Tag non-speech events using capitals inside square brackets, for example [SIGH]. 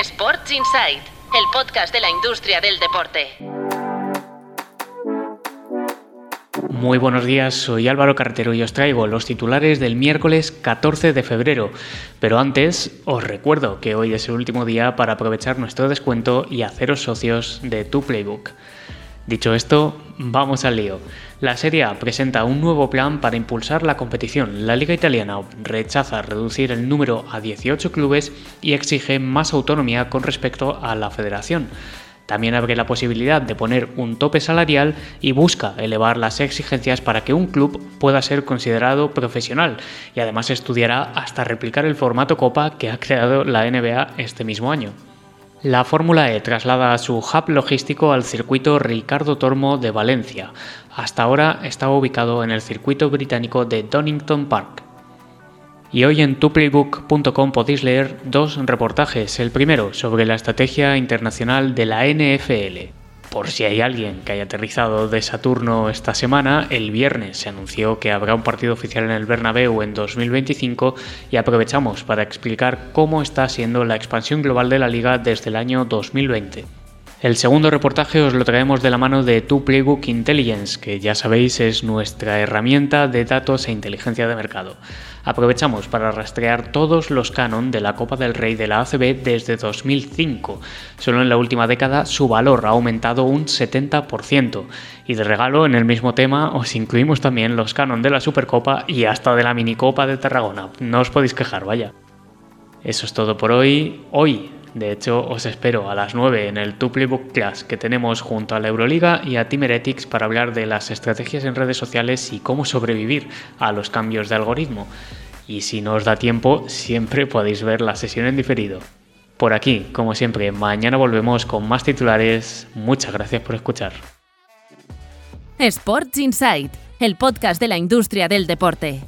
Sports Insight, el podcast de la industria del deporte. Muy buenos días, soy Álvaro Carretero y os traigo los titulares del miércoles 14 de febrero. Pero antes, os recuerdo que hoy es el último día para aprovechar nuestro descuento y haceros socios de tu Playbook. Dicho esto, vamos al lío. La Serie A presenta un nuevo plan para impulsar la competición. La Liga Italiana rechaza reducir el número a 18 clubes y exige más autonomía con respecto a la federación. También abre la posibilidad de poner un tope salarial y busca elevar las exigencias para que un club pueda ser considerado profesional y además estudiará hasta replicar el formato Copa que ha creado la NBA este mismo año. La Fórmula E traslada su hub logístico al circuito Ricardo Tormo de Valencia. Hasta ahora estaba ubicado en el circuito británico de Donington Park. Y hoy en tuplaybook.com podéis leer dos reportajes. El primero sobre la estrategia internacional de la NFL. Por si hay alguien que haya aterrizado de Saturno esta semana, el viernes se anunció que habrá un partido oficial en el Bernabéu en 2025 y aprovechamos para explicar cómo está siendo la expansión global de la liga desde el año 2020. El segundo reportaje os lo traemos de la mano de Tu Playbook Intelligence, que ya sabéis es nuestra herramienta de datos e inteligencia de mercado. Aprovechamos para rastrear todos los canon de la Copa del Rey de la ACB desde 2005. Solo en la última década su valor ha aumentado un 70%. Y de regalo, en el mismo tema, os incluimos también los canon de la Supercopa y hasta de la Minicopa de Tarragona. No os podéis quejar, vaya. Eso es todo por hoy. Hoy de hecho, os espero a las 9 en el Tu Playbook Class que tenemos junto a la Euroliga y a Timeretics para hablar de las estrategias en redes sociales y cómo sobrevivir a los cambios de algoritmo. Y si no os da tiempo, siempre [LAUGHS] podéis ver la sesión en diferido. Por aquí, como siempre, mañana volvemos con más titulares. Muchas gracias por escuchar. Sports Insight, el podcast de la industria del deporte